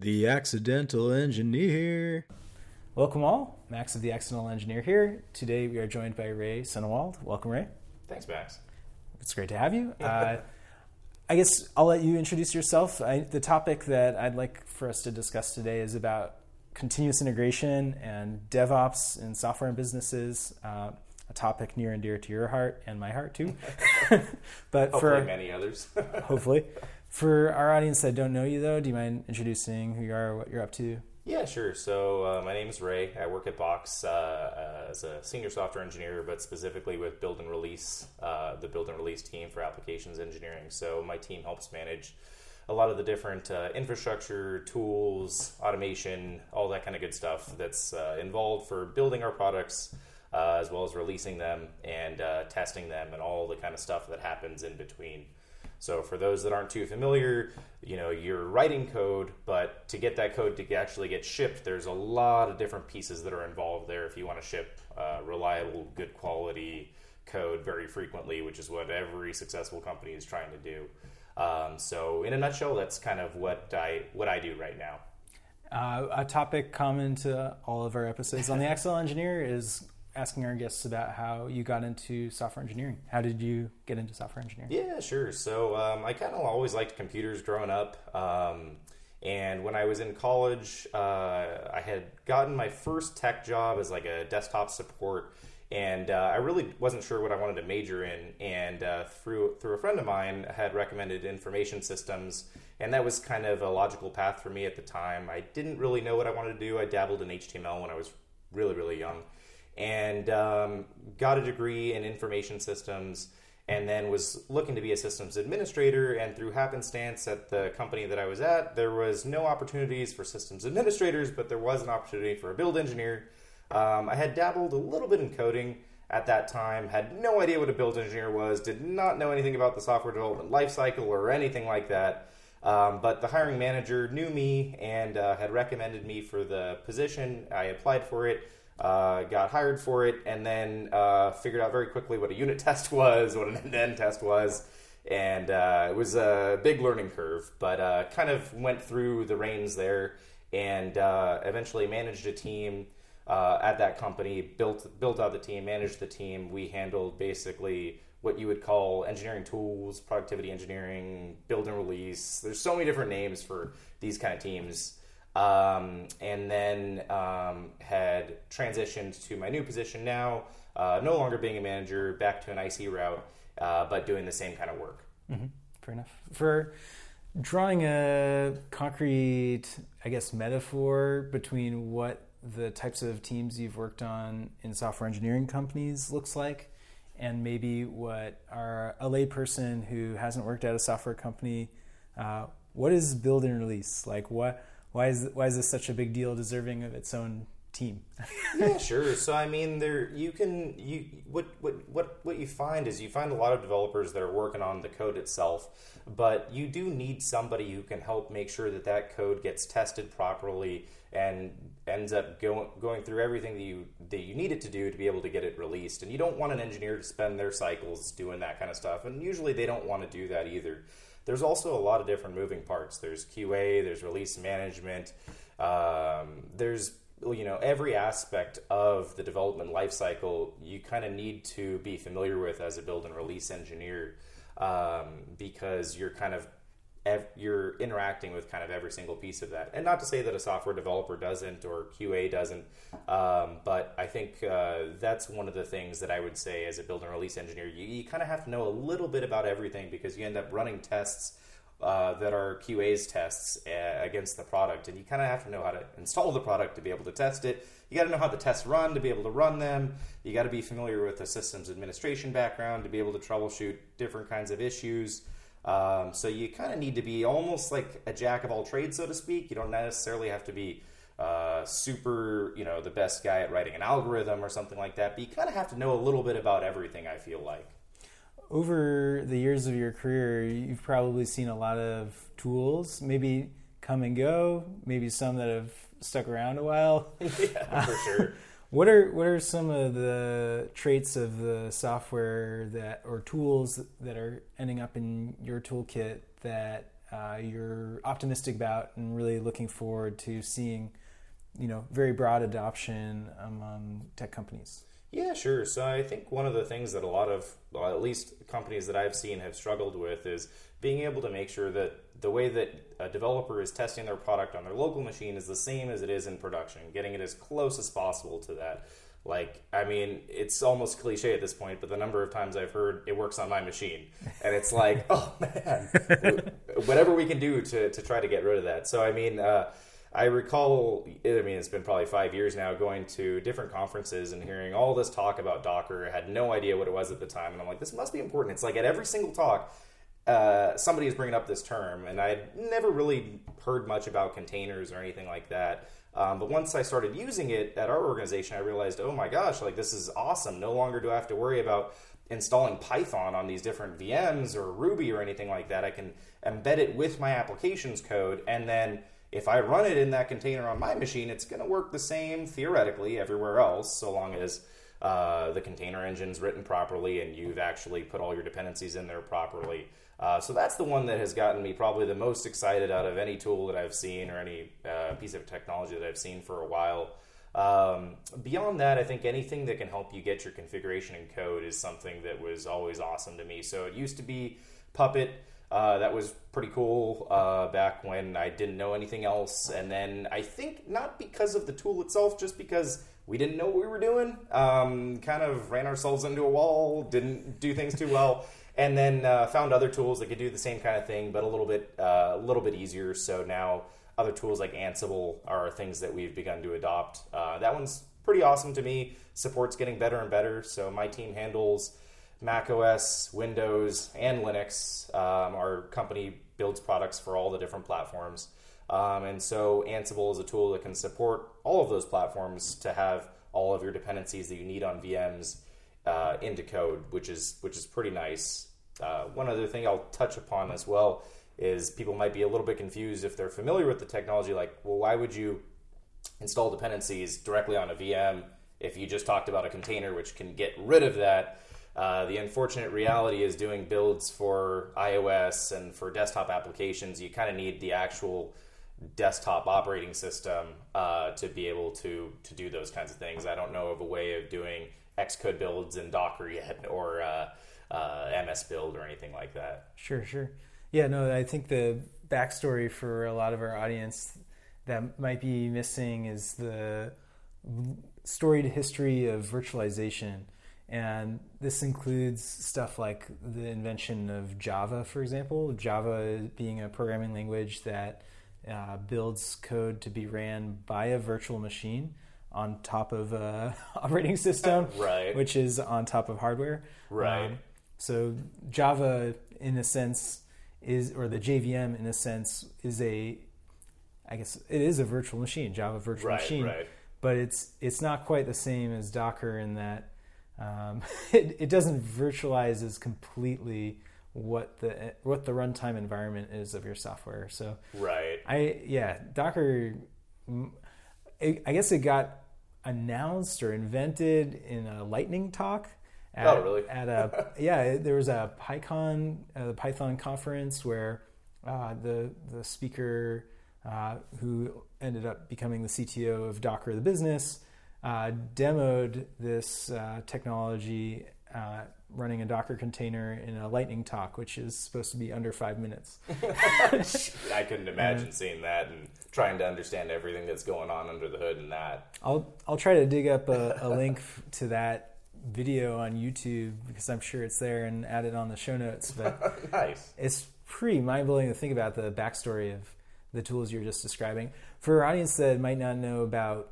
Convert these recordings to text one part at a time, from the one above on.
The Accidental Engineer. Welcome all. Max of the Accidental Engineer here. Today we are joined by Ray Sennewald. Welcome, Ray. Thanks, Max. It's great to have you. Uh, I guess I'll let you introduce yourself. I, the topic that I'd like for us to discuss today is about continuous integration and DevOps in software and businesses. Uh, a topic near and dear to your heart and my heart too. but hopefully for many others. hopefully, for our audience that don't know you though, do you mind introducing who you are, what you're up to? Yeah, sure. So uh, my name is Ray. I work at Box uh, as a senior software engineer, but specifically with build and release, uh, the build and release team for applications engineering. So my team helps manage a lot of the different uh, infrastructure, tools, automation, all that kind of good stuff that's uh, involved for building our products uh, as well as releasing them and uh, testing them and all the kind of stuff that happens in between. So for those that aren't too familiar, you know, you're writing code, but to get that code to actually get shipped, there's a lot of different pieces that are involved there if you want to ship uh, reliable, good quality code very frequently, which is what every successful company is trying to do. Um, so in a nutshell, that's kind of what I what I do right now. Uh, a topic common to all of our episodes on the Accidental Engineer is asking our guests about how you got into software engineering. How did you get into software engineering? Yeah, sure. So um, I kind of always liked computers growing up. Um, and when I was in college, uh, I had gotten my first tech job as like a desktop support, and uh, I really wasn't sure what I wanted to major in. And uh, through through a friend of mine, had recommended information systems, and that was kind of a logical path for me at the time. I didn't really know what I wanted to do. I dabbled in HTML when I was really really young and um, got a degree in information systems and then was looking to be a systems administrator. And through happenstance at the company that i was at there was no opportunities for systems administrators but there was an opportunity for a build engineer. Um, i had dabbled a little bit in coding at that time had no idea what a build engineer was did not know anything about the software development lifecycle or anything like that. Um, but the hiring manager knew me and uh, had recommended me for the position. I applied for it uh, got hired for it, and then uh, figured out very quickly what a unit test was, what an end-to-end test was, and uh, it was a big learning curve. But uh, kind of went through the reins there, and uh, eventually managed a team uh, at that company. built built out the team, managed the team. We handled basically what you would call engineering tools, productivity engineering, build and release. There's so many different names for these kind of teams um, and then um, had transitioned to my new position now, uh, no longer being a manager, back to an IC route, uh, but doing the same kind of work. Mm-hmm. Fair enough. For drawing a concrete, I guess, metaphor between what the types of teams you've worked on in software engineering companies looks like, and maybe what our a layperson who hasn't worked at a software company, uh, what is build and release like? What why is why is this such a big deal, deserving of its own team? yeah, sure. So I mean, there you can you what what what what you find is you find a lot of developers that are working on the code itself, but you do need somebody who can help make sure that that code gets tested properly and ends up going going through everything that you that you need it to do to be able to get it released. And you don't want an engineer to spend their cycles doing that kind of stuff, and usually they don't want to do that either there's also a lot of different moving parts. There's QA, there's release management, um, there's you know every aspect of the development lifecycle you kind of need to be familiar with as a build and release engineer um, because you're kind of ev- you're interacting with kind of every single piece of that. And not to say that a software developer doesn't or QA doesn't, um, but I think uh, that's one of the things that I would say as a build and release engineer. You, you kind of have to know a little bit about everything because you end up running tests. Uh, that are QA's tests uh, against the product, and you kind of have to know how to install the product to be able to test it. You got to know how the tests run to be able to run them. You got to be familiar with the systems administration background to be able to troubleshoot different kinds of issues. Um, so you kind of need to be almost like a jack of all trades, so to speak. You don't necessarily have to be uh, super, you know, the best guy at writing an algorithm or something like that, but you kind of have to know a little bit about everything, I feel like. Over the years of your career, you've probably seen a lot of tools, maybe come and go, maybe some that have stuck around a while. yeah, for sure. What are what are some of the traits of the software that or tools that are ending up in your toolkit that uh, you're optimistic about and really looking forward to seeing, you know, very broad adoption among tech companies? Yeah, sure. So I think one of the things that a lot of, well, at least companies that I've seen have struggled with is being able to make sure that the way that a developer is testing their product on their local machine is the same as it is in production, getting it as close as possible to that. Like, I mean, it's almost cliche at this point, but the number of times I've heard it works on my machine. And it's like, oh man, whatever we can do to, to try to get rid of that. So, I mean, uh, I recall, I mean, it's been probably five years now, going to different conferences and hearing all this talk about Docker. I had no idea what it was at the time. And I'm like, this must be important. It's like at every single talk, uh, somebody is bringing up this term, and I had never really heard much about containers or anything like that. Um, but once I started using it at our organization, I realized, oh my gosh, like this is awesome. No longer do I have to worry about installing Python on these different VMs or Ruby or anything like that. I can embed it with my applications code, and then if I run it in that container on my machine, it's going to work the same theoretically everywhere else, so long as uh, the container engine's written properly and you've actually put all your dependencies in there properly. Uh, so that's the one that has gotten me probably the most excited out of any tool that I've seen or any uh, piece of technology that I've seen for a while. Um, beyond that, I think anything that can help you get your configuration in code is something that was always awesome to me. So it used to be Puppet. Uh, that was pretty cool uh, back when I didn't know anything else. And then I think not because of the tool itself, just because we didn't know what we were doing. Um, kind of ran ourselves into a wall, didn't do things too well, and then uh, found other tools that could do the same kind of thing, but a little bit uh, a little bit easier. So now other tools like Ansible are things that we've begun to adopt. Uh, that one's pretty awesome to me. Support's getting better and better. So my team handles Mac OS, Windows, and Linux. Um, our company builds products for all the different platforms. Um, and so Ansible is a tool that can support all of those platforms to have all of your dependencies that you need on VMs uh, into code, which is which is pretty nice. Uh, one other thing I'll touch upon as well is people might be a little bit confused if they're familiar with the technology. Like, well, why would you install dependencies directly on a VM if you just talked about a container, which can get rid of that? Uh, the unfortunate reality is doing builds for iOS and for desktop applications, you kind of need the actual desktop operating system uh, to be able to to do those kinds of things. I don't know of a way of doing Xcode builds in Docker yet, or uh, uh, MS build, or anything like that. Sure, sure. Yeah, no, I think the backstory for a lot of our audience that might be missing is the storied history of virtualization. And this includes stuff like the invention of Java, for example. Java being a programming language that uh, builds code to be ran by a virtual machine on top of a operating system, right. which is on top of hardware. Right. Um, so Java, in a sense, is or the JVM, in a sense, is a, I guess it is a virtual machine, Java virtual right, machine, right. but it's it's not quite the same as Docker in that um, it, it doesn't virtualize as completely what the what the runtime environment is of your software. So right, I yeah, Docker. I guess it got announced or invented in a lightning talk. At, oh, really? at a yeah, there was a PyCon, uh, the Python conference where uh, the the speaker uh, who ended up becoming the CTO of Docker the business uh, demoed this uh, technology uh, running a Docker container in a lightning talk, which is supposed to be under five minutes. I couldn't imagine seeing that and trying to understand everything that's going on under the hood in that. I'll I'll try to dig up a, a link to that video on YouTube because I'm sure it's there and add it on the show notes. But nice. It's pretty mind blowing to think about the backstory of the tools you're just describing. For our audience that might not know about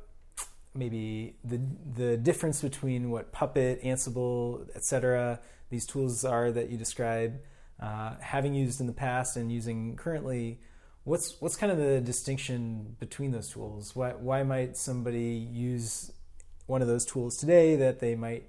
maybe the the difference between what Puppet, Ansible, etc. these tools are that you describe, uh, having used in the past and using currently. What's what's kind of the distinction between those tools? Why why might somebody use one of those tools today that they might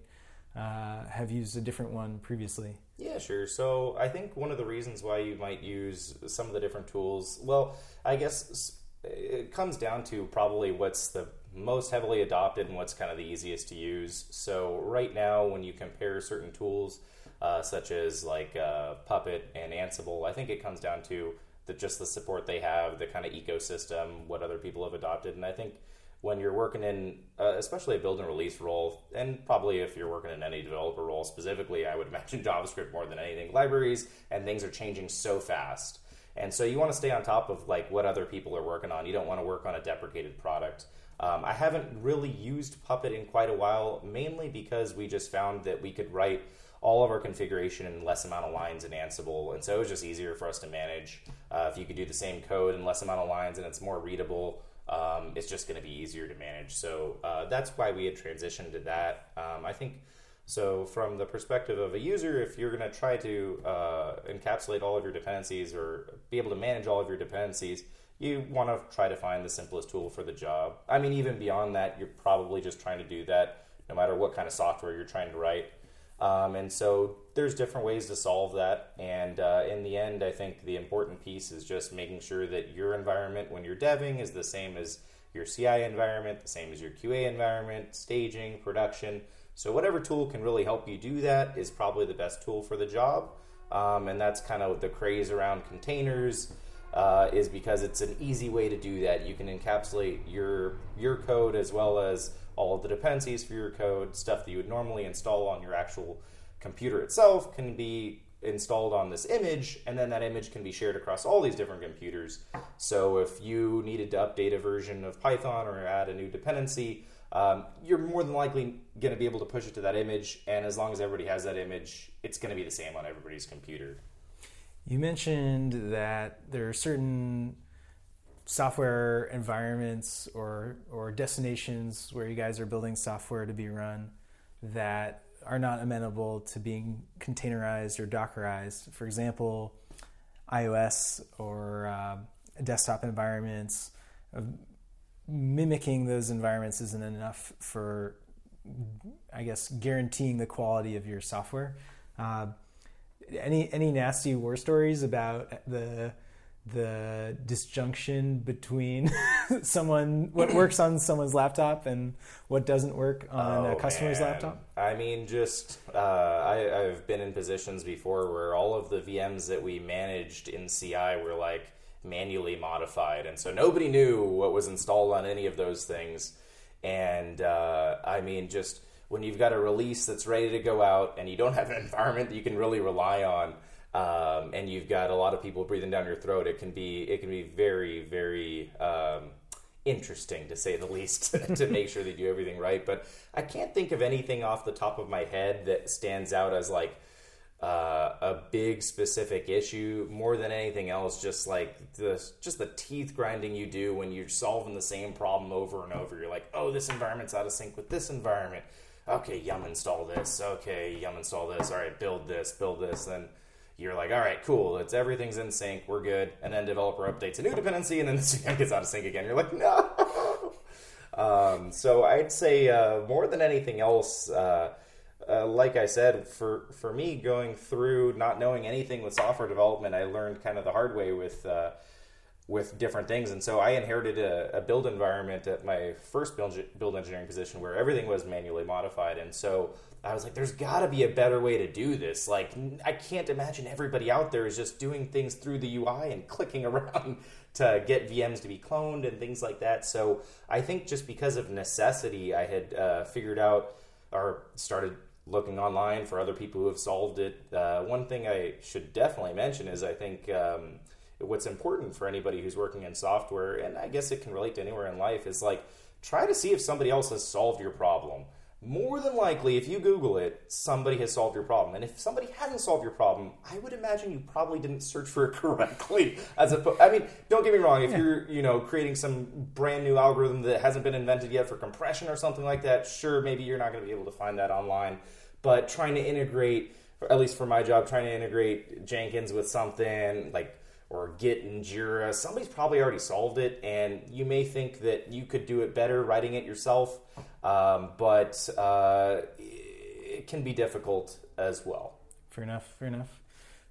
uh, have used a different one previously? Yeah, sure. So I think one of the reasons why you might use some of the different tools, well, I guess it comes down to probably what's the most heavily adopted and what's kind of the easiest to use. So right now, when you compare certain tools uh, such as like uh, Puppet and Ansible, I think it comes down to the, just the support they have, the kind of ecosystem, what other people have adopted, and I think when you're working in, uh, especially a build and release role, and probably if you're working in any developer role specifically, I would imagine JavaScript more than anything. Libraries and things are changing so fast, and so you want to stay on top of like what other people are working on. You don't want to work on a deprecated product. Um, I haven't really used Puppet in quite a while, mainly because we just found that we could write all of our configuration in less amount of lines in Ansible, and so it was just easier for us to manage. Uh, if you could do the same code in less amount of lines and it's more readable, um, it's just going to be easier to manage. So uh, that's why we had transitioned to that. Um, I think so. From the perspective of a user, if you're going to try to uh, encapsulate all of your dependencies or be able to manage all of your dependencies, you want to try to find the simplest tool for the job. I mean, even beyond that, you're probably just trying to do that no matter what kind of software you're trying to write. Um, and so there's different ways to solve that. And uh, in the end, I think the important piece is just making sure that your environment when you're deving is the same as your CI environment, the same as your QA environment, staging, production. So whatever tool can really help you do that is probably the best tool for the job. Um, and that's kind of the craze around containers. Uh, is because it's an easy way to do that. You can encapsulate your your code as well as all of the dependencies for your code, stuff that you would normally install on your actual computer itself, can be installed on this image, and then that image can be shared across all these different computers. So if you needed to update a version of Python or add a new dependency, um, you're more than likely going to be able to push it to that image, and as long as everybody has that image, it's going to be the same on everybody's computer. You mentioned that there are certain software environments or or destinations where you guys are building software to be run that are not amenable to being containerized or dockerized. For example, iOS or uh, desktop environments. Uh, mimicking those environments isn't enough for, I guess, guaranteeing the quality of your software. Uh, any any nasty war stories about the the disjunction between someone what works on someone's laptop and what doesn't work on oh, a customer's man. laptop? I mean, just uh, I, I've been in positions before where all of the VMs that we managed in CI were like manually modified, and so nobody knew what was installed on any of those things. And uh, I mean, just when you've got a release that's ready to go out and you don't have an environment that you can really rely on um, and you've got a lot of people breathing down your throat, it can be it can be very very um, interesting to say the least to make sure they do everything right. But I can't think of anything off the top of my head that stands out as like uh, a big specific issue more than anything else. Just like the just the teeth grinding you do when you're solving the same problem over and over. You're like, oh, this environment's out of sync with this environment. Okay, yum install this. Okay, yum install this. All right, build this, build this. Then you're like, all right, cool, it's everything's in sync, we're good, and then developer updates a new dependency, and then the VM gets out of sync again. You're like, no. um, so I'd say uh, more than anything else, uh, uh, like I said, for for me going through not knowing anything with software development, I learned kind of the hard way with uh, with different things. And so I inherited a, a, build environment at my first build, build engineering position where everything was manually modified. And so I was like, there's got to be a better way to do this. Like, I can't imagine everybody out there is just doing things through the UI and clicking around to get VMs to be cloned and things like that. So I think just because of necessity, I had uh, figured out or started looking online for other people who have solved it. Uh, one thing I should definitely mention is I think. Um, what's important for anybody who's working in software, and I guess it can relate to anywhere in life, is like try to see if somebody else has solved your problem. More than likely, if you Google it, somebody has solved your problem. And if somebody hasn't solved your problem, I would imagine you probably didn't search for it correctly. As a, I mean, don't get me wrong. If yeah. you're, you know, creating some brand new algorithm that hasn't been invented yet for compression or something like that, sure, maybe you're not going to be able to find that online. But trying to integrate, at least for my job, trying to integrate Jenkins with something like or Git and Jira, somebody's probably already solved it, and you may think that you could do it better writing it yourself, um, but uh, it can be difficult as well. Fair enough. Fair enough.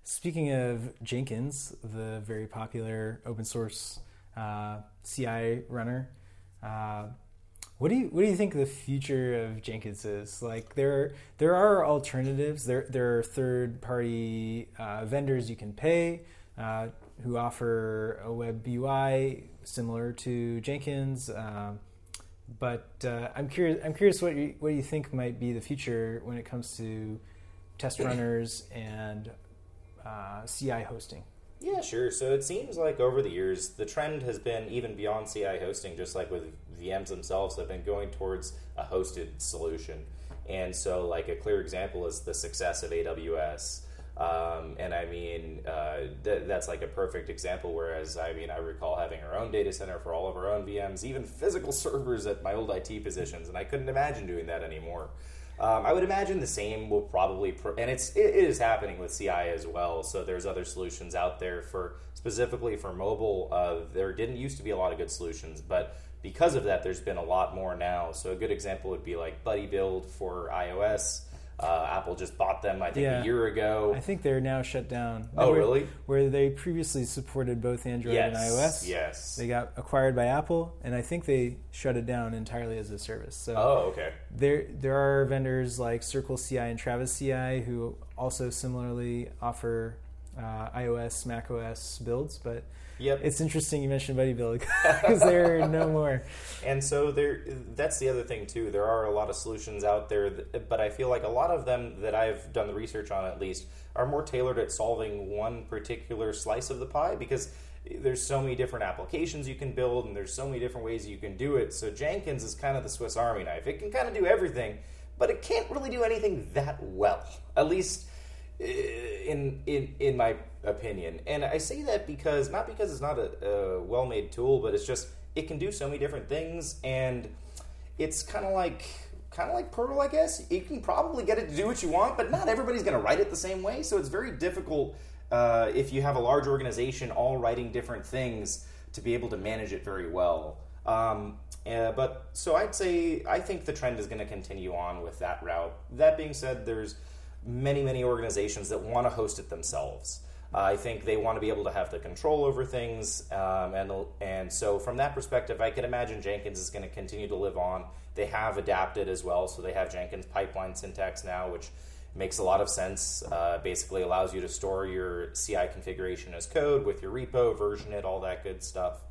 Speaking of Jenkins, the very popular open source uh, CI runner, uh, what do you what do you think the future of Jenkins is? Like there there are alternatives. There there are third party uh, vendors you can pay. Uh, who offer a web UI similar to Jenkins. Um, but uh, I'm curious. I'm curious what you, what you think might be the future when it comes to test runners and uh, CI hosting. Yeah, sure. So it seems like over the years, the trend has been even beyond CI hosting, just like with VMs themselves, have been going towards a hosted solution. And so, like, a clear example is the success of AWS. Um, and I mean, uh, th- that's like a perfect example. Whereas, I mean, I recall having our own data center for all of our own VMs, even physical servers at my old IT positions, and I couldn't imagine doing that anymore. Um, I would imagine the same will probably, pro- and it's it is happening with CI as well. So there's other solutions out there for specifically for mobile. Uh, there didn't used to be a lot of good solutions, but because of that, there's been a lot more now. So a good example would be like Buddy Build for iOS. Uh, Apple just bought them, I think, Yeah. a year ago. I think they're now shut down. Oh, They were- really? Where they previously supported both Android yes, and iOS. Yes. They got acquired by Apple, and I think they shut it down entirely as a service. So oh, okay. there there are vendors like Circle CI and Travis CI who also similarly offer uh, iOS, macOS builds. But Yep. it's interesting you mentioned Buddy Build because there are no more. And so there, that's the other thing too. There are a lot of solutions out there, that, but I feel like a lot of them that I've done the research on, at least, are more tailored at solving one particular slice of the pie because there's so many different applications you can build, and there's so many different ways you can do it. So Jenkins is kind of the Swiss Army knife. It can kind of do everything, but it can't really do anything that well. At least uh, in in in my opinion. And I say that because not because it's not a, a well-made tool, but it's just it can do so many different things, and it's kind of like kind of like Perl, I guess. You can probably get it to do what you want, but not everybody's going to write it the same way. So it's very difficult uh, if you have a large organization all writing different things to be able to manage it very well. Um, uh, but so I'd say I think the trend is going to continue on with that route. That being said, there's many many organizations that want to host it themselves. Uh, I think they want to be able to have the control over things, um, and and so from that perspective, I can imagine Jenkins is going to continue to live on. They have adapted as well, so they have Jenkins pipeline syntax now, which makes a lot of sense. Uh, basically, allows you to store your CI configuration as code with your repo, version it, all that good stuff.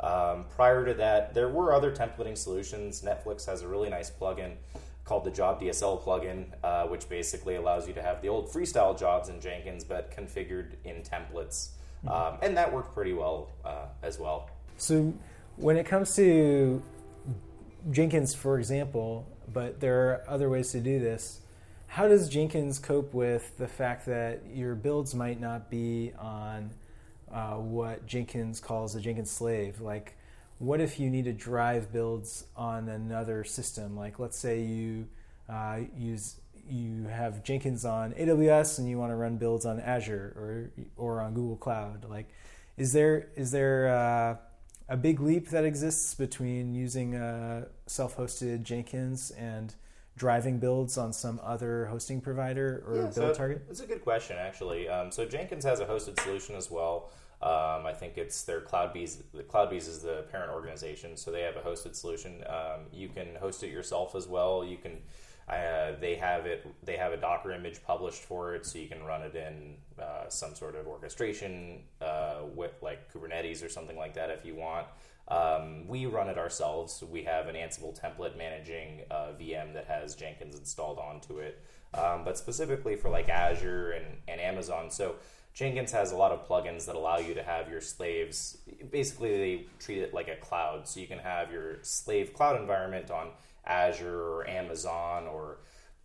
Um, prior to that, there were other templating solutions. Netflix has a really nice plugin called the Job DSL plugin, uh, which basically allows you to have the old freestyle jobs in Jenkins, but configured in templates. Um, and that worked pretty well uh, as well. So when it comes to Jenkins, for example, but there are other ways to do this. How does Jenkins cope with the fact that your builds might not be on uh, what Jenkins calls a Jenkins slave? Like, what if you need to drive builds on another system? Like, let's say you uh, use you have Jenkins on AWS and you want to run builds on Azure or or on Google Cloud. Like, is there is there uh, a big leap that exists between using a self-hosted Jenkins and driving builds on some other hosting provider or build so target? It's a good question, actually. Um, so Jenkins has a hosted solution as well. Um, I think it's their CloudBees. The CloudBees is the parent organization, so they have a hosted solution. Um, you can host it yourself as well. You can. Uh, they have it. They have a Docker image published for it, so you can run it in uh, some sort of orchestration uh, with like Kubernetes or something like that if you want. Um, we run it ourselves. We have an Ansible template managing a VM that has Jenkins installed onto it, um, but specifically for like Azure and, and Amazon. So Jenkins has a lot of plugins that allow you to have your slaves. Basically, they treat it like a cloud, so you can have your slave cloud environment on Azure or Amazon or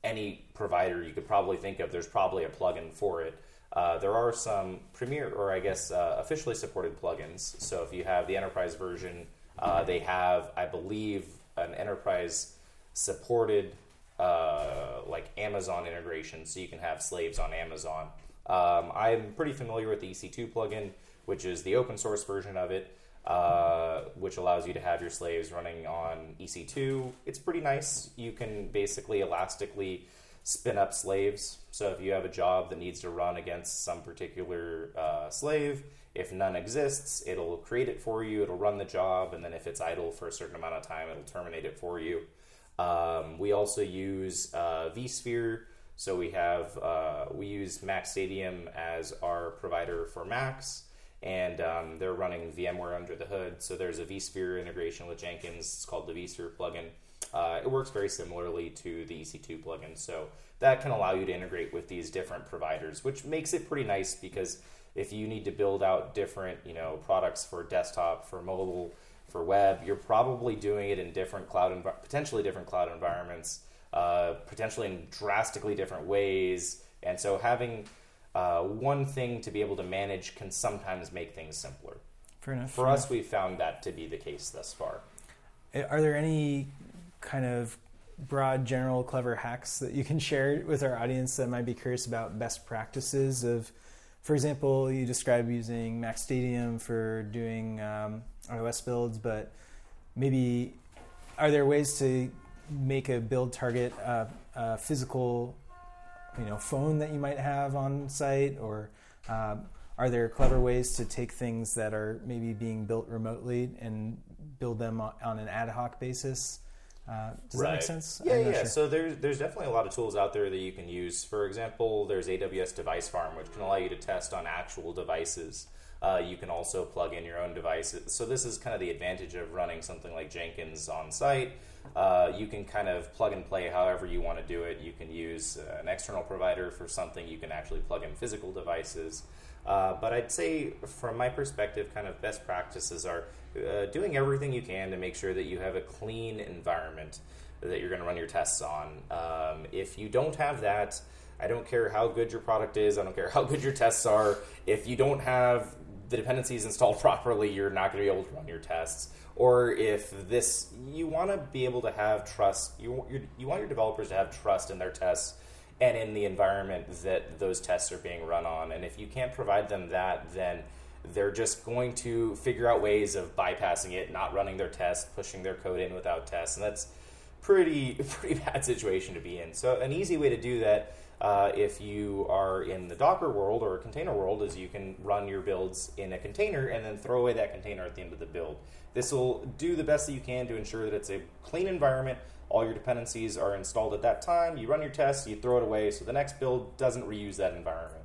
any provider you could probably think of. There's probably a plugin for it. Uh, there are some premier, or I guess uh, officially supported plugins. So if you have the enterprise version, uh, they have, I believe, an enterprise supported uh, like Amazon integration, so you can have slaves on Amazon. Um, I'm pretty familiar with the EC2 plugin, which is the open source version of it, uh, which allows you to have your slaves running on EC2. It's pretty nice. You can basically elastically spin up slaves. So if you have a job that needs to run against some particular uh, slave, if none exists, it'll create it for you. It'll run the job, and then if it's idle for a certain amount of time, it'll terminate it for you. Um, we also use uh, vSphere. So we have uh, we use Mac Stadium as our provider for Macs, and um, they're running VMware under the hood. So there's a vSphere integration with Jenkins. It's called the vSphere plugin. Uh, it works very similarly to the EC2 plugin. So that can allow you to integrate with these different providers, which makes it pretty nice because if you need to build out different, you know, products for desktop, for mobile, for web, you're probably doing it in different cloud, env- potentially different cloud environments, uh, potentially in drastically different ways. And so having uh, one thing to be able to manage can sometimes make things simpler. Fair enough. For fair us, we've found that to be the case thus far. are there any kind of broad, general, clever hacks that you can share with our audience that might be curious about best practices of? For example, you describe using Mac Stadium for doing um, iOS builds, but maybe are there ways to make a build target uh, a physical, you know, phone that you might have on site, or um, are there clever ways to take things that are maybe being built remotely and build them on an ad hoc basis? Uh, does that make sense? Yeah, yeah. sure. So there's there's definitely a lot of tools out there that you can use. For example, there's AWS Device Farm, which can allow you to test on actual devices. Uh, you can also plug in your own devices. So this is kind of the advantage of running something like Jenkins on site. Uh, you can kind of plug and play however you want to do it. You can use uh, an external provider for something. You can actually plug in physical devices. Uh, but I'd say, from my perspective, kind of best practices are uh, doing everything you can to make sure that you have a clean environment that you're going to run your tests on. Um, if you don't have that, I don't care how good your product is, I don't care how good your tests are. If you don't have the dependencies installed properly, you're not going to be able to run your tests. Or if this, you want to be able to have trust, you, you, want your developers to have trust in their tests and in the environment that those tests are being run on. And if you can't provide them that, then they're just going to figure out ways of bypassing it, not running their tests, pushing their code in without tests, and that's pretty pretty bad situation to be in. So an easy way to do that, uh, if you are in the Docker world or a container world, is you can run your builds in a container and then throw away that container at the end of the build. This will do the best that you can to ensure that it's a clean environment. All your dependencies are installed at that time. You run your tests, you throw it away, so the next build doesn't reuse that environment.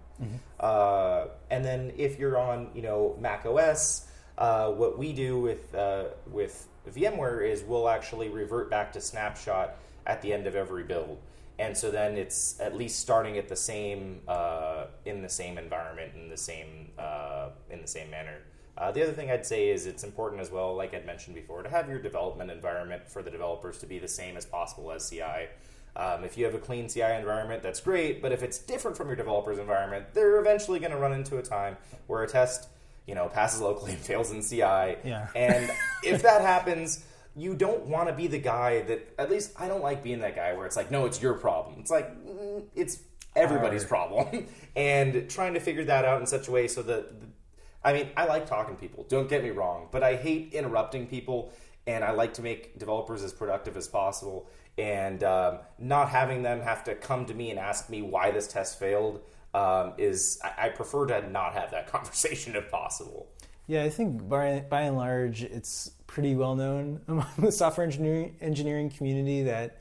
Uh, and then if you're on, you know, Mac OS, uh, what we do with uh, with VMware is we'll actually revert back to snapshot at the end of every build, and so then it's at least starting at the same uh, in the same environment in the same uh, in the same manner. Uh, the other thing I'd say is it's important as well, like I'd mentioned before, to have your development environment for the developers to be the same as possible as CI. Um, if you have a clean CI environment, that's great. But if it's different from your developer's environment, they're eventually going to run into a time where a test, you know, passes locally and fails in CI. Yeah. And if that happens, you don't want to be the guy that. At least I don't like being that guy where it's like, no, it's your problem. It's like mm, it's everybody's problem, and trying to figure that out in such a way so that. I mean, I like talking to people. Don't get me wrong, but I hate interrupting people, and I like to make developers as productive as possible. And um, not having them have to come to me and ask me why this test failed um, is I, I prefer to not have that conversation if possible. Yeah, I think by, by and large, it's pretty well known among the software engineering, engineering community that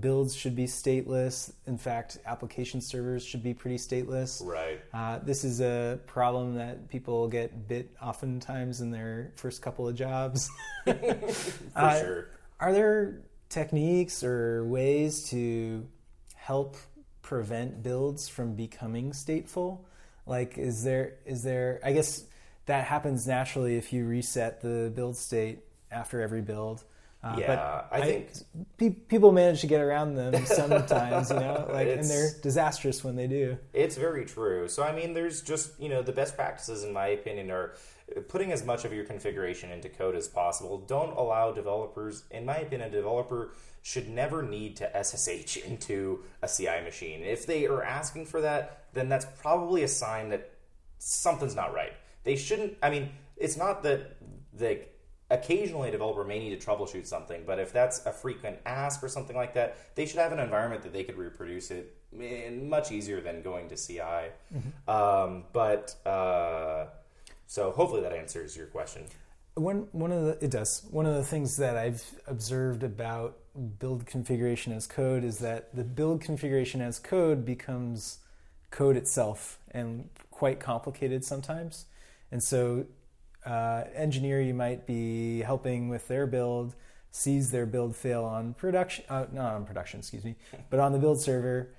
builds should be stateless. In fact, application servers should be pretty stateless. Right. Uh, this is a problem that people get bit oftentimes in their first couple of jobs. For Uh, sure. Are there techniques or ways to help prevent builds from becoming stateful? Like, is there is there? I guess that happens naturally if you reset the build state after every build. Uh, Yeah, I think- pe- people manage to get around them sometimes, you know, like, and they're disastrous when they do. It's very true. So I mean, there's just you know the best practices in my opinion are putting as much of your configuration into code as possible. Don't allow developers. In my opinion, a developer should never need to SSH into a CI machine. If they are asking for that, then that's probably a sign that something's not right. They shouldn't. I mean, it's not that the occasionally a developer may need to troubleshoot something, but if that's a frequent ask or something like that, they should have an environment that they could reproduce it in much easier than going to CI. Um, but uh, so hopefully that answers your question. One one of the it does one of the things that I've observed about build configuration as code is that the build configuration as code becomes code itself and quite complicated sometimes. And so, uh, engineer you might be helping with their build, sees their build fail on production, uh, not on production, excuse me, but on the build server.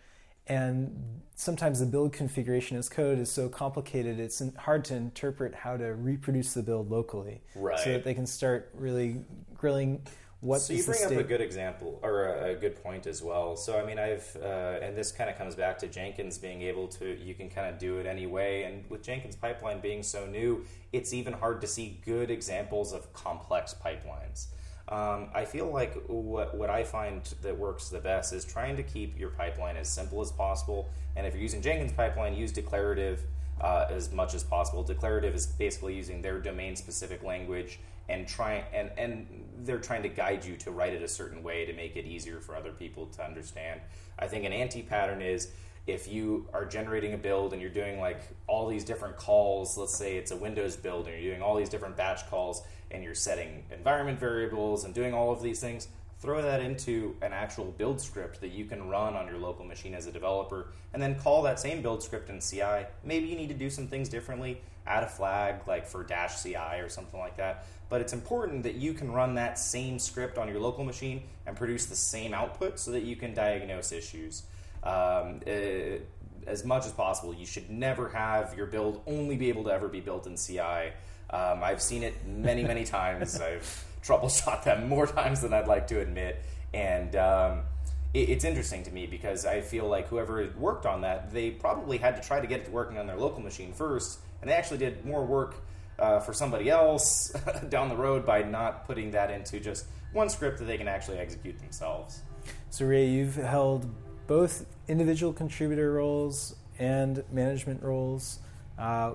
And sometimes the build configuration as code is so complicated, it's hard to interpret how to reproduce the build locally. Right. So that they can start really grilling what so you bring up a good example or a, a good point as well. So i mean i've uh, and this kind of comes back to jenkins being able to you can kind of do it anyway and with jenkins pipeline being so new it's even hard to see good examples of complex pipelines. Um, i feel like what, what i find that works the best is trying to keep your pipeline as simple as possible. And if you're using jenkins pipeline use declarative uh, as much as possible. Declarative is basically using their domain specific language and trying and and they're trying to guide you to write it a certain way to make it easier for other people to understand. I think an anti pattern is if you are generating a build and you're doing like all these different calls, let's say it's a Windows build and you're doing all these different batch calls and you're setting environment variables and doing all of these things, throw that into an actual build script that you can run on your local machine as a developer, and then call that same build script in CI. Maybe you need to do some things differently, add a flag like for dash CI or something like that. But it's important that you can run that same script on your local machine and produce the same output so that you can diagnose issues. Um, uh, as much as possible, you should never have your build only be able to ever be built in CI. Um, I've seen it many, many times. I've troubleshot them more times than I'd like to admit. And um, it, it's interesting to me because I feel like whoever worked on that, they probably had to try to get it working on their local machine first, and they actually did more work uh, for somebody else down the road by not putting that into just one script that they can actually execute themselves. So Ray, you've held both individual contributor roles and management roles. Uh,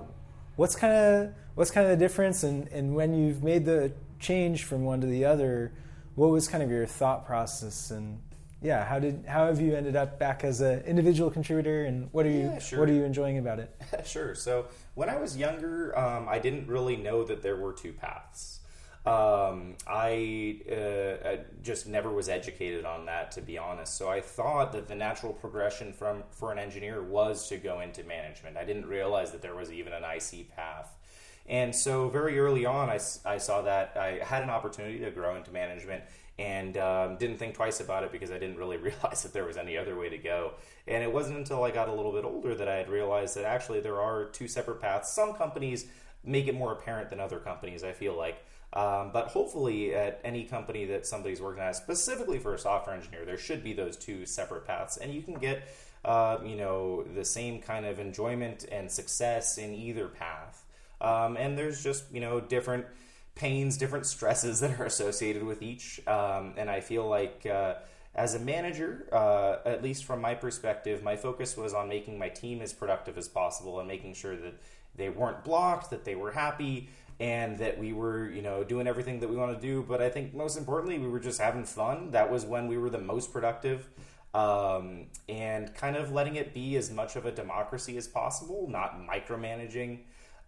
what's kind of what's kind of the difference, and, and when you've made the change from one to the other, what was kind of your thought process and yeah, how did how have you ended up back as an individual contributor, and what are you Yeah, sure. what are you enjoying about it? sure. So when I was younger, um, I didn't really know that there were two paths. Um, I, uh, I just never was educated on that, to be honest. So I thought that the natural progression from for an engineer was to go into management. I didn't realize that there was even an IC path. And so very early on, I saw that I had an opportunity to grow into management and um, didn't think twice about it because I didn't really realize that there was any other way to go. And it wasn't until I got a little bit older that I had realized that actually there are two separate paths. Some companies make it more apparent than other companies, I feel like. Um, but hopefully, at any company that somebody's working at, specifically for a software engineer, there should be those two separate paths, and you can get, uh, you know, the same kind of enjoyment and success in either path. Um, and there's just you know different pains, different stresses that are associated with each. Um, and I feel like uh, as a manager, uh, at least from my perspective, my focus was on making my team as productive as possible and making sure that they weren't blocked, that they were happy, and that we were you know doing everything that we want to do. But I think most importantly, we were just having fun. That was when we were the most productive. Um, and kind of letting it be as much of a democracy as possible, not micromanaging.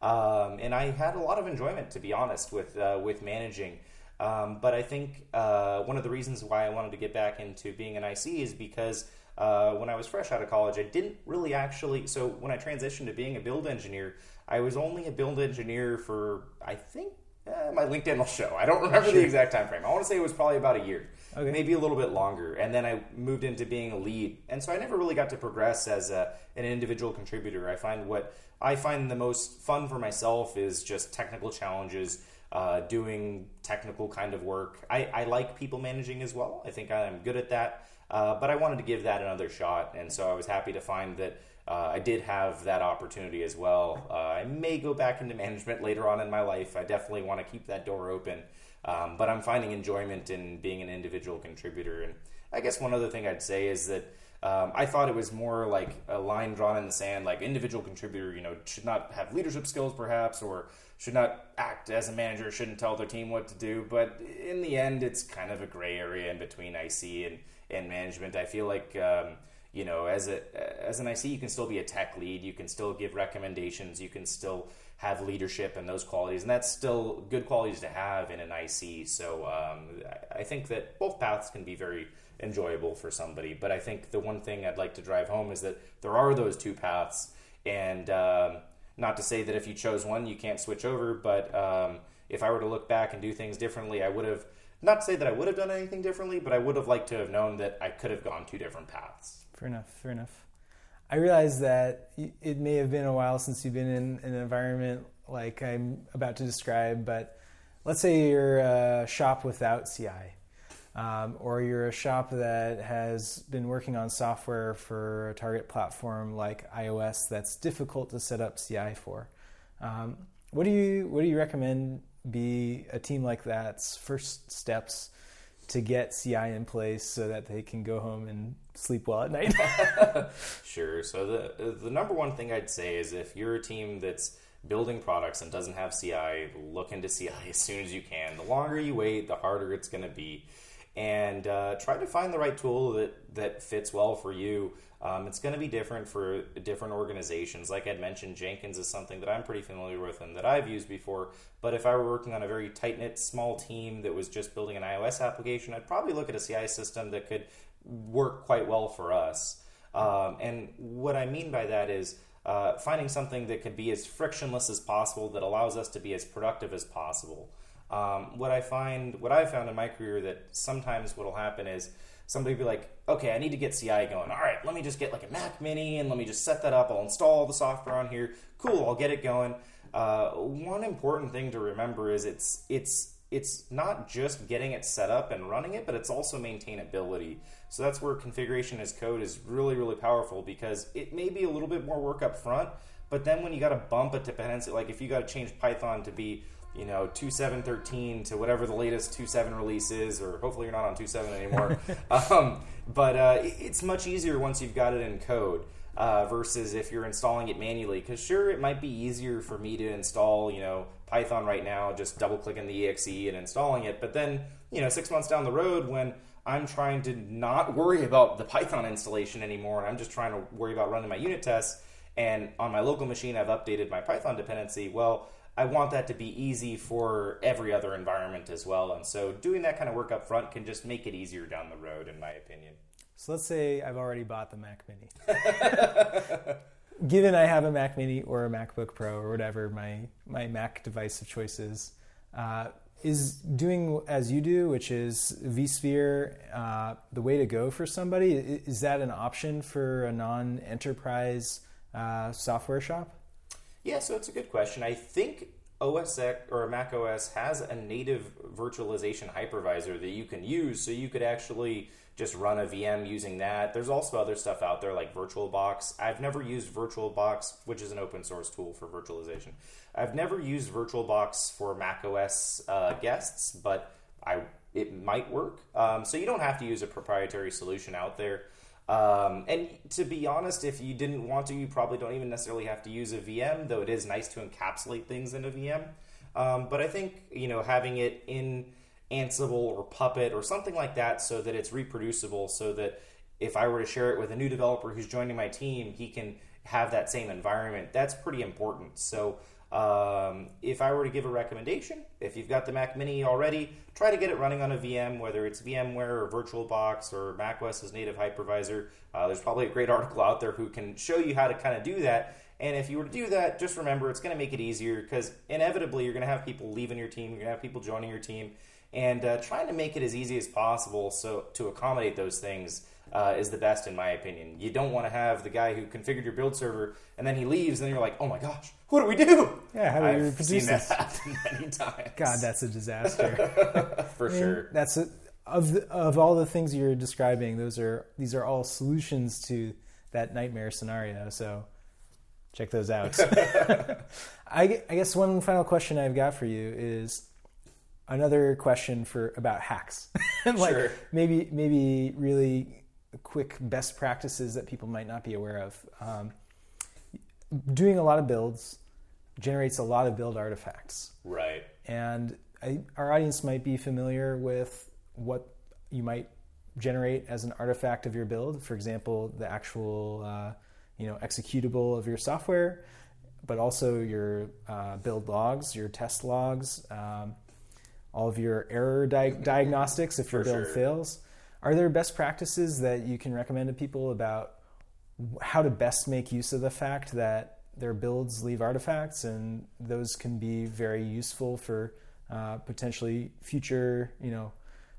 Um, and I had a lot of enjoyment, to be honest, with uh, with managing. Um, but I think uh, one of the reasons why I wanted to get back into being an IC is because uh, when I was fresh out of college, I didn't really actually. So when I transitioned to being a build engineer, I was only a build engineer for I think uh, my LinkedIn will show. I don't remember the exact time frame. I want to say it was probably about a year, Okay. maybe a little bit longer. And then I moved into being a lead, and so I never really got to progress as a, an individual contributor. I find what I find the most fun for myself is just technical challenges, uh, doing technical kind of work. I, I like people managing as well. I think I'm good at that. Uh, but I wanted to give that another shot, and so I was happy to find that uh, I did have that opportunity as well. Uh, I may go back into management later on in my life. I definitely want to keep that door open, um, but I'm finding enjoyment in being an individual contributor. And I guess one other thing I'd say is that um, I thought it was more like a line drawn in the sand, like individual contributor, you know, should not have leadership skills perhaps, or should not act as a manager, shouldn't tell their team what to do. But in the end, it's kind of a gray area in between IC and, and management. I feel like, um, you know, as a as an IC, you can still be a tech lead, you can still give recommendations, you can still have leadership and those qualities, and that's still good qualities to have in an IC. So um, I think that both paths can be very enjoyable for somebody. But I think the one thing I'd like to drive home is that there are those two paths, and um, Not to say that if you chose one, you can't switch over, but um, if I were to look back and do things differently, I would have. Not to say that I would have done anything differently, but I would have liked to have known that I could have gone two different paths. Fair enough. Fair enough. I realize that it may have been a while since you've been in an environment like I'm about to describe, but let's say you're a shop without CI, um, or you're a shop that has been working on software for a target platform like iOS that's difficult to set up CI for. Um, what do you what do you recommend be a team like that's first steps to get CI in place so that they can go home and sleep well at night? sure. So the the number one thing I'd say is if you're a team that's building products and doesn't have CI, look into CI as soon as you can. The longer you wait, the harder it's going to be. And uh, try to find the right tool that, that fits well for you. Um, it's going to be different for different organizations. Like I'd mentioned, Jenkins is something that I'm pretty familiar with and that I've used before. But if I were working on a very tight knit small team that was just building an iOS application, I'd probably look at a CI system that could work quite well for us. Um, and what I mean by that is uh, finding something that could be as frictionless as possible that allows us to be as productive as possible. Um, what I find, what I've found in my career, that sometimes what'll happen is somebody be like, okay, I need to get CI going. All right, let me just get like a Mac Mini and let me just set that up. I'll install the software on here. Cool, I'll get it going. Uh, one important thing to remember is it's it's it's not just getting it set up and running it, but it's also maintainability. So that's where configuration as code is really, really powerful because it may be a little bit more work up front, but then when you got to bump a dependency, like if you got to change Python to be, you know, 2.7.13 to whatever the latest 2.7 release is, or hopefully you're not on 2.7 anymore. um, but uh, it's much easier once you've got it in code. Uh, versus if you're installing it manually. Because sure, it might be easier for me to install, you know, Python right now, just double clicking the exe and installing it. But then, you know, six months down the road, when I'm trying to not worry about the Python installation anymore, and I'm just trying to worry about running my unit tests. And on my local machine, I've updated my Python dependency. Well, I want that to be easy for every other environment as well. And so doing that kind of work up front can just make it easier down the road, in my opinion. So let's say I've already bought the Mac Mini. Given I have a Mac Mini or a MacBook Pro or whatever my, my Mac device of choice is, uh, is doing as you do, which is vSphere, uh, the way to go for somebody? Is that an option for a non enterprise uh, software shop? Yeah, so it's a good question. I think OS X or Mac OS has a native virtualization hypervisor that you can use, so you could actually just run a VM using that. There's also other stuff out there like VirtualBox. I've never used VirtualBox, which is an open source tool for virtualization. I've never used VirtualBox for Mac OS uh, guests, but I it might work. Um, so you don't have to use a proprietary solution out there. Um, and to be honest, if you didn't want to, you probably don't even necessarily have to use a VM, though it is nice to encapsulate things in a VM. Um, but I think you know having it in Ansible or Puppet or something like that so that it's reproducible so that if I were to share it with a new developer who's joining my team, he can have that same environment. That's pretty important. So, um, if I were to give a recommendation, if you've got the Mac Mini already, try to get it running on a VM, whether it's VMware or VirtualBox or macOS's native hypervisor. Uh, there's probably a great article out there who can show you how to kind of do that. And if you were to do that, just remember it's going to make it easier because inevitably you're going to have people leaving your team, you're going to have people joining your team and uh, trying to make it as easy as possible so to accommodate those things uh, is the best in my opinion. You don't want to have the guy who configured your build server and then he leaves and you're like, oh my gosh, what do we do? Yeah, how do I've we reproduce seen this? that happen many times. God, that's a disaster. for sure. That's a, of the, of all the things you're describing. Those are these are all solutions to that nightmare scenario. So check those out. I, I guess one final question I've got for you is another question for about hacks. like Sure. maybe maybe really quick best practices that people might not be aware of. Um, doing a lot of builds generates a lot of build artifacts Right. and I, our audience might be familiar with what you might generate as an artifact of your build. For example, the actual uh, you know executable of your software, but also your uh, build logs, your test logs, um, all of your error di- diagnostics if your For build sure. fails. Are there best practices that you can recommend to people about how to best make use of the fact that their builds leave artifacts, and those can be very useful for uh, potentially future, you know,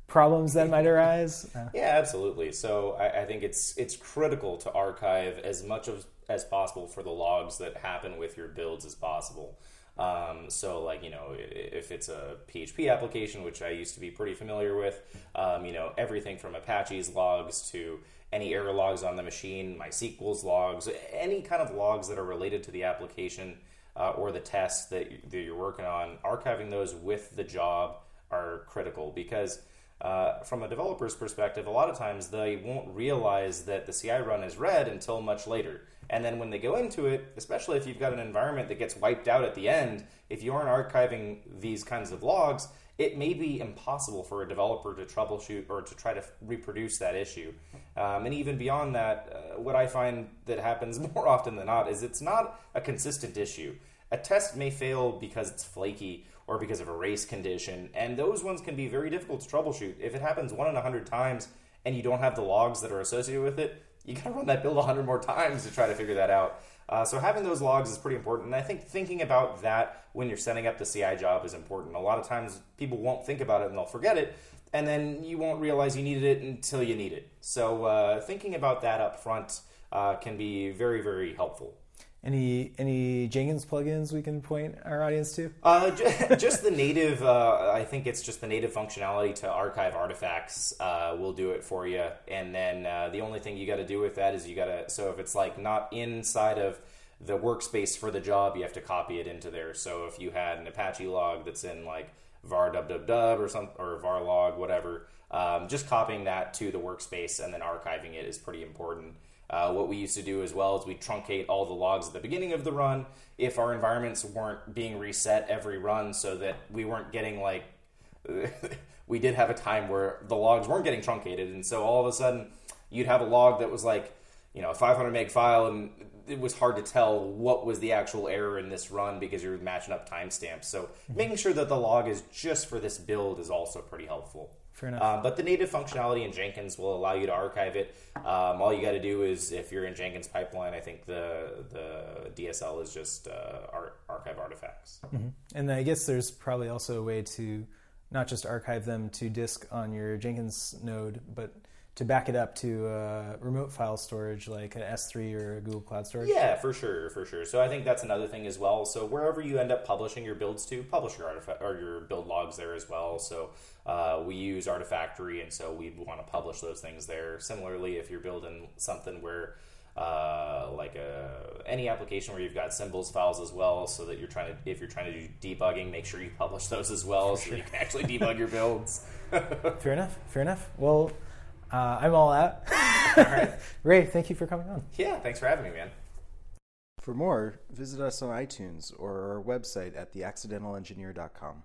problems that might arise. Uh, Yeah, absolutely. So I, I think it's it's critical to archive as much of, as possible for the logs that happen with your builds as possible. Um, so, like you know, if it's a PHP application, which I used to be pretty familiar with, um, you know, everything from Apache's logs to any error logs on the machine, MySQL's logs, any kind of logs that are related to the application uh, or the test that, that you're working on, archiving those with the job are critical because uh, from a developer's perspective, a lot of times they won't realize that the CI run is red until much later. And then when they go into it, especially if you've got an environment that gets wiped out at the end, if you aren't archiving these kinds of logs, it may be impossible for a developer to troubleshoot or to try to reproduce that issue. Um, and even beyond that, uh, what I find that happens more often than not is it's not a consistent issue. A test may fail because it's flaky or because of a race condition, and those ones can be very difficult to troubleshoot. If it happens one in a hundred times and you don't have the logs that are associated with it, you gotta run that build a hundred more times to try to figure that out. Uh, so having those logs is pretty important, and I think thinking about that when you're setting up the CI job is important. A lot of times people won't think about it and they'll forget it, and then you won't realize you needed it until you need it. So uh, thinking about that up front uh, can be very, very helpful. Any any Jenkins plugins we can point our audience to? Uh, just the native. Uh, I think it's just the native functionality to archive artifacts uh, will do it for you. And then uh, the only thing you got to do with that is you got to. So if it's like not inside of the workspace for the job, you have to copy it into there. So if you had an Apache log that's in like var dub dub dub or some or var log whatever, um, just copying that to the workspace and then archiving it is pretty important. Uh, what we used to do as well is we truncate all the logs at the beginning of the run if our environments weren't being reset every run so that we weren't getting like we did have a time where the logs weren't getting truncated. And so all of a sudden you'd have a log that was like you know a 500 meg file and it was hard to tell what was the actual error in this run because you're matching up timestamps. So making sure that the log is just for this build is also pretty helpful Fair enough. um, but the native functionality in Jenkins will allow you to archive it. Um, all you got to do is, if you're in Jenkins pipeline, I think the the DSL is just uh, ar- archive artifacts. And I guess there's probably also a way to not just archive them to disk on your Jenkins node, but to back it up to uh, remote file storage like an S3 or a Google Cloud Storage. Yeah, for sure, for sure. So I think that's another thing as well. So wherever you end up publishing your builds to, publish your artifact or your build logs there as well. So uh, we use Artifactory, and so we want to publish those things there. Similarly, if you're building something where uh, like a, any application where you've got symbols files as well, so that you're trying to if you're trying to do debugging, make sure you publish those as well, so that you can actually debug your builds. Fair enough. Fair enough. Well, uh, I'm all out. Ray, thank you for coming on. yeah, thanks for having me, man. For more, visit us on iTunes or our website at theaccidentalengineer.com.